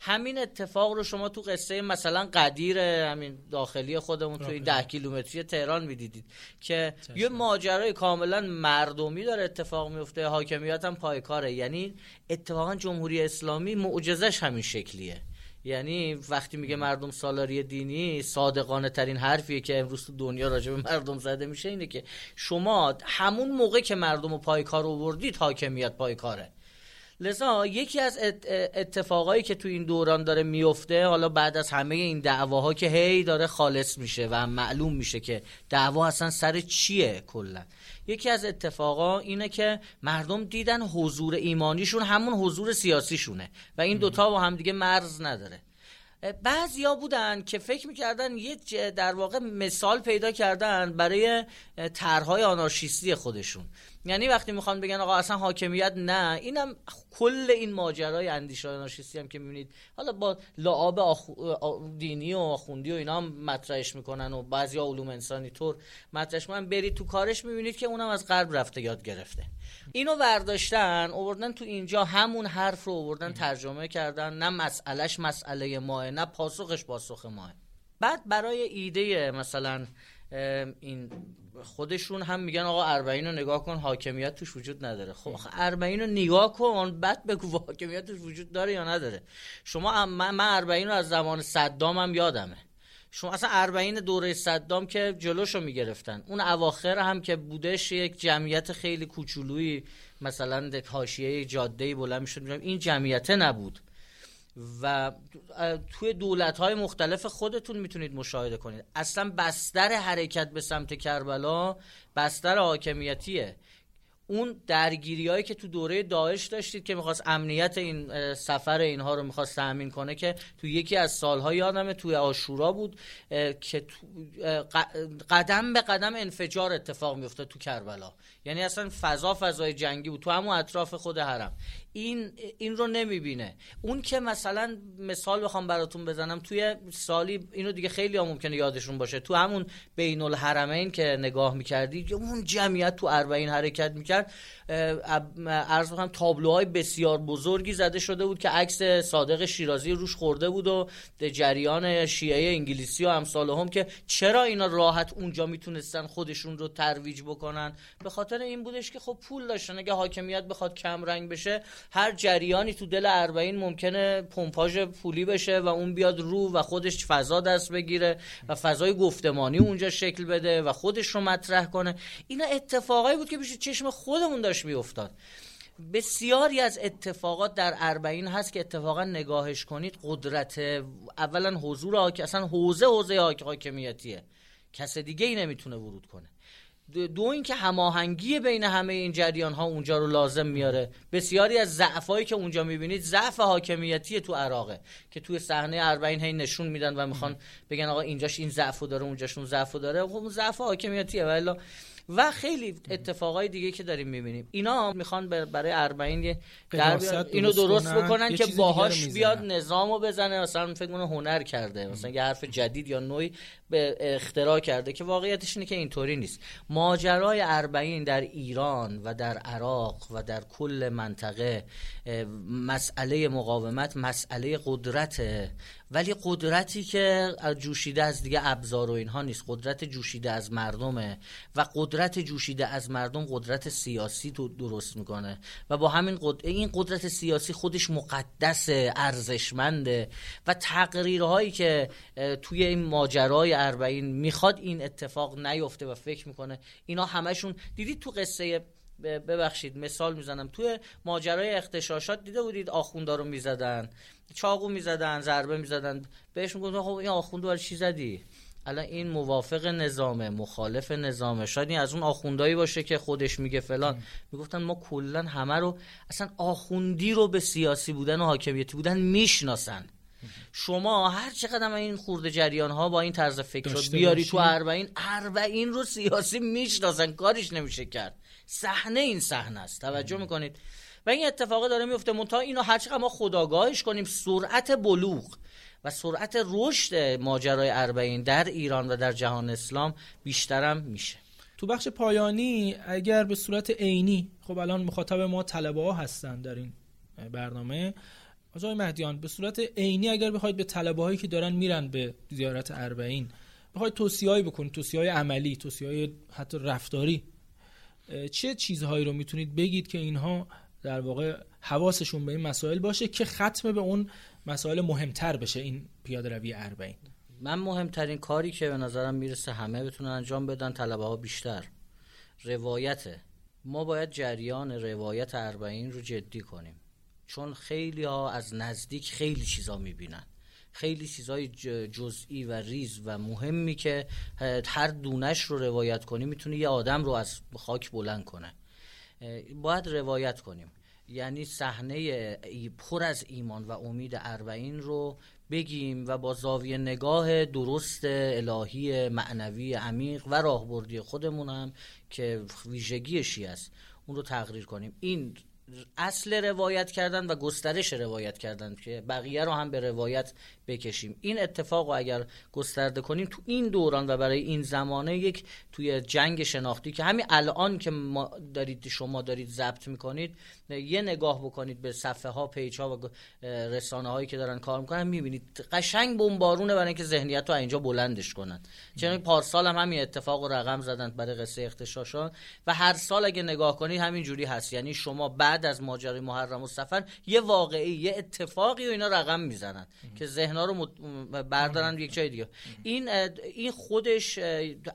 همین اتفاق رو شما تو قصه مثلا قدیر همین داخلی خودمون توی ده کیلومتری تهران می‌دیدید که یه ماجرای کاملا مردمی داره اتفاق میفته حاکمیت هم پایکاره. یعنی اتفاقا جمهوری اسلامی معجزش همین شکلیه. یعنی وقتی میگه مردم سالاری دینی صادقانه ترین حرفیه که امروز تو دنیا راجع به مردم زده میشه اینه که شما همون موقع که مردم رو پای کار آوردید حاکمیت پای کاره. لذا یکی از اتفاقایی که تو این دوران داره میفته حالا بعد از همه این دعواها که هی داره خالص میشه و معلوم میشه که دعوا اصلا سر چیه کلا. یکی از اتفاقا اینه که مردم دیدن حضور ایمانیشون همون حضور سیاسیشونه و این دوتا با هم دیگه مرز نداره. بعضیا بودن که فکر می‌کردن یه در واقع مثال پیدا کردن برای طرحهای آنارشیستی خودشون. یعنی وقتی می‌خوان بگن آقا اصلا حاکمیت نه اینم کل این ماجرای اندیشه آنارشیستی هم که می‌بینید. حالا با لعاب دینی و آخوندی و اینا هم مطرحش می‌کنن و بعضی علوم انسانی طور مطرحش می‌کنن. برید تو کارش می‌بینید که اونم از غرب رفته یاد گرفته. اینو ورداشتن اووردن تو اینجا همون حرف رو اووردن ترجمه کردن. نه مسئلهش مسئله ماه نه پاسخش پاسخ ماه. بعد برای ایده مثلا این خودشون هم میگن آقا اربعین رو نگاه کن حاکمیت توش وجود نداره. خب اربعین رو نگاه کن بعد بگو حاکمیت توش وجود داره یا نداره. شما من اربعین رو از زمان صدام هم یادمه. شما اصلا اربعین دوره صدام که جلوشو می‌گرفتن اون اواخر هم که بودش یک جمعیت خیلی کوچولویی مثلا حاشیه جاده بلند می‌شد این جمعیت نبود. و توی دولت های مختلف خودتون می‌تونید مشاهده کنید. اصلا بستر حرکت به سمت کربلا بستر حاکمیتیه. اون درگیری هایی که تو دوره داعش داشتید که می‌خواست امنیت این سفر اینها رو می‌خواست تأمین کنه که تو یکی از سالها یادمه توی آشورا بود که قدم به قدم انفجار اتفاق میفته تو کربلا. یعنی اصلا فضا فضای جنگی بود. تو همون اطراف خود حرم. این این رو نمی‌بینه. اون که مثلا مثال بخوام براتون بزنم توی سالی اینو دیگه خیلی هم ممکنه یادشون باشه. تو همون بین الحرمین که نگاه می‌کردی اون جمعیت تو اربعین حرکت می‌کرد عرض بخوام تابلوهای بسیار بزرگی زده شده بود که عکس صادق شیرازی روش خورده بود و جریان شیعه انگلیسی و امثال هم که چرا اینا راحت اونجا می‌تونستن خودشون رو ترویج بکنن؟ به خاطر این بودش که خب پول داشتن. اگه حاکمیت بخواد کم رنگ بشه هر جریانی تو دل اربعین ممکنه پمپاژ پولی بشه و اون بیاد رو و خودش فضا دست بگیره و فضای گفتمانی اونجا شکل بده و خودش رو مطرح کنه. اینا اتفاقایی بود که پیش چشم خودمون داشت میافتاد. بسیاری از اتفاقات در اربعین هست که اتفاقا نگاهش کنید قدرت اولا حضور اصلا حوزه حوزه حاکمیتیه. کس دیگه ای نمی‌تونه ورود کنه. دو اینکه هماهنگی بین همه این جریان ها اونجا رو لازم میاره. بسیاری از ضعفایی که اونجا می‌بینید ضعف حاکمیتی تو عراقه که توی صحنه اربعین هی نشون میدن و می‌خوان بگن آقا اینجاش این ضعفو داره اونجاش اون ضعفو داره. خب اون ضعف حاکمیتیه ولی و خیلی اتفاقای دیگه که داریم می‌بینیم. اینا می‌خوان برای اربعین اینو درست بکنن که باهاش بیاد نظامو بزنه مثلا فکر کنه هنر کرده مثلا یه حرف جدید یا نوعی به اختراع کرده که واقعیتش اینه که اینطوری نیست. ماجرای اربعین در ایران و در عراق و در کل منطقه مسئله مقاومت مسئله قدرت ولی قدرتی که جوشیده از دیگه ابزار و اینها نیست. قدرت جوشیده از مردمه و قدرت جوشیده از مردم قدرت سیاسی تو درست می‌کنه. و با همین قدرت این قدرت سیاسی خودش مقدس ارزشمنده و تقریرهایی که توی این ماجرای اربعین می‌خواد این اتفاق نیفته و فکر می‌کنه. اینا همشون دیدید تو قصه ببخشید مثال می‌زنم. توی ماجرای اختشاشات دیده بودید آخوندا رو می‌زدن چاقو می‌زدن ضربه می‌زدن. بهش می‌گفتن خب این آخوندو برای چی زدی؟ الان این موافق نظامه مخالف نظامه. شاید این از اون آخوندایی باشه که خودش میگه فلان. می‌گفتن ما کلا همه رو اصلا آخوندی رو به سیاسی بودن و حاکمیتی بودن می‌شناسن. شما هر چقدر این خورده جریان ها با این طرز فکر بیاری تو اربعین اربعین رو سیاسی می‌شناسن کارش نمیشه کرد. صحنه این صحنه است. توجه می‌کنید. و این اتفاق داره میفته منتها اینو هر چقدر ما خداگاهش کنیم. سرعت بلوغ و سرعت رشد ماجرای اربعین در ایران و در جهان اسلام بیشترم میشه. تو بخش پایانی اگر به صورت عینی خب الان مخاطب ما طلبه ها هستن در این برنامه. آقای مهدیان به صورت عینی اگر بخواید به طلبه هایی که دارن میرن به زیارت اربعین بخواید توصیه‌ای بکنید توصیه‌های عملی توصیه‌های حتی رفتاری. چه چیزهایی رو می‌تونید بگید که اینها در واقع حواسشون به این مسائل باشه که ختم به اون مسائل مهمتر بشه؟ این پیاده روی اربعین. من مهمترین کاری که به نظرم می‌رسه همه بتونن انجام بدن طلبه ها بیشتر. روایته ما باید جریان روایت اربعین رو جدی کنیم. چون خیلی ها از نزدیک خیلی چیزا می‌بینن. خیلی چیزای جزئی و ریز و مهمی که هر دونش رو روایت کنی می‌تونه یه آدم رو از خاک بلند کنه. باید روایت کنیم. یعنی صحنه پر از ایمان و امید اربعین رو بگیم و با زاویه نگاه درست الهی معنوی عمیق و راهبردی خودمون هم که ویژگیشی است اون رو تقریر کنیم. این اصل روایت کردن و گسترش روایت کردن که بقیه رو هم به روایت بکشیم. این اتفاق رو اگر گسترده کنیم تو این دوران و برای این زمانه یک توی جنگ شناختی که همین الان که ما دارید شما دارید ضبط می‌کنید یه نگاه بکنید به صفحه ها پیج ها و رسانه هایی که دارن کار می‌کنن می‌بینید قشنگ بمبارونه برای اینکه ذهنیت رو اینجا بلندش کنن. چون پارسال هم همین اتفاق و رقم زدن برای قصه اختشاشان. و هر سال اگه نگاه کنید همین جوری هست. یعنی شما بعد از ماجرای محرم و سفر یه واقعی یه اتفاقی و اینا رقم می‌زنن که ذهنها رو بردارن یک جای دیگه. این این خودش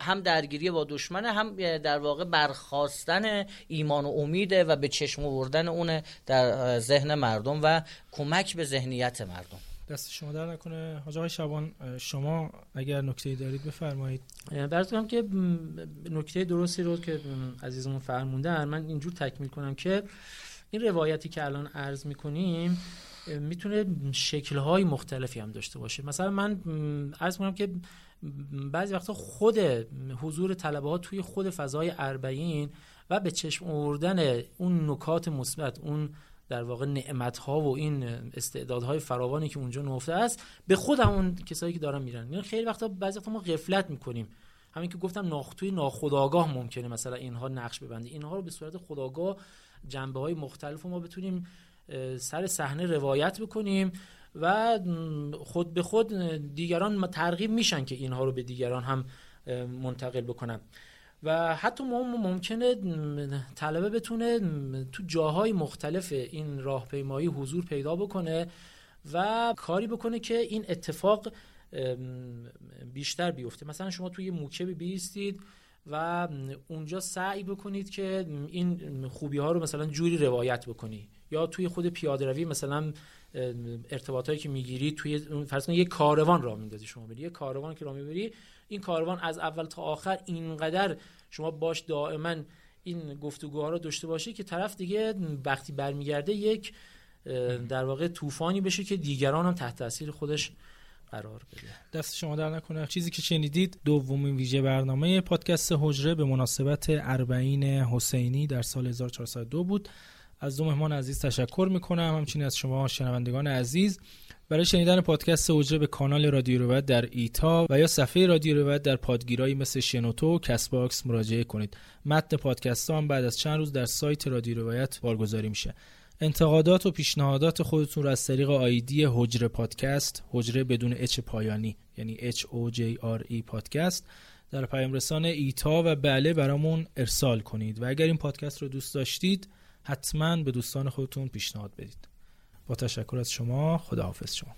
هم درگیری با دشمنه هم در واقع برخواستن ایمان و امیده و به چشم آوردن اون در ذهن مردم و کمک به ذهنیت مردم. دست شما در نکنه. حاج آقای شبان شما اگر نکته دارید بفرمایید. براتون که نکته درستی رو که عزیزمون فرموندن من اینجور تکمیل کنم که این روایتی که الان عرض می‌کنیم می‌تونه شکلهای مختلفی هم داشته باشه. مثلا من عرض کنم که بعضی وقتا خود حضور طلبه ها توی خود فضای اربعین و به چشم آوردن اون نکات مثبت اون در واقع نعمت ها و این استعدادهای فراوانی که اونجا نفته است به خود همون کسایی که دارن میرن. یعنی خیلی وقتا بعضی وقتا ما غفلت می‌کنیم. همین که گفتم ناخ توی ناخودآگاه ممکنه مثلا اینها نقش ببنده. اینها رو به صورت خداگاه جنبه های مختلف ما بتونیم سر صحنه روایت بکنیم و خود به خود دیگران ترغیب میشن که اینها رو به دیگران هم منتقل بکنن. و حتی ممکنه طلبه بتونه تو جاهای مختلف این راهپیمایی حضور پیدا بکنه و کاری بکنه که این اتفاق بیشتر بیفته. مثلا شما توی موکبی بیستید و اونجا سعی بکنید که این خوبی ها رو مثلا جوری روایت بکنی. یا توی خود پیاده روی مثلا ارتباطایی که می‌گیری توی فرض کن یه کاروان را میندازی شما بری یه کاروان که را می‌بری این کاروان از اول تا آخر اینقدر شما باش دائما این گفتگوها رو داشته باشی که طرف دیگه وقتی برمیگرده یک در واقع طوفانی بشه که دیگران هم تحت تاثیر خودش قرار بده. دست شما در نکنه. چیزی که شنیدید دومین ویژه برنامه پادکست حجره به مناسبت اربعین حسینی در سال 1402 بود. از دو مهمان عزیز تشکر می‌کنم. همچنین از شما شنوندگان عزیز برای شنیدن پادکست اوجه به کانال رادیو روایت در ایتا و یا صفحه رادیو روایت در پادگیرهایی مثل شنوتو و کست باکس مراجعه کنید. متن پادکست هم بعد از چند روز در سایت رادیو روایت بارگذاری میشه. انتقادات و پیشنهادات خودتون رو از طریق آیدی حجره پادکست حجره بدون H پایانی یعنی H O J R E پادکست در پیام رسان ایتا و بله برامون ارسال کنید. و اگر این پادکست رو دوست داشتید حتما به دوستان خودتون پیشنهاد بدید. با تشکر از شما خداحافظ شما.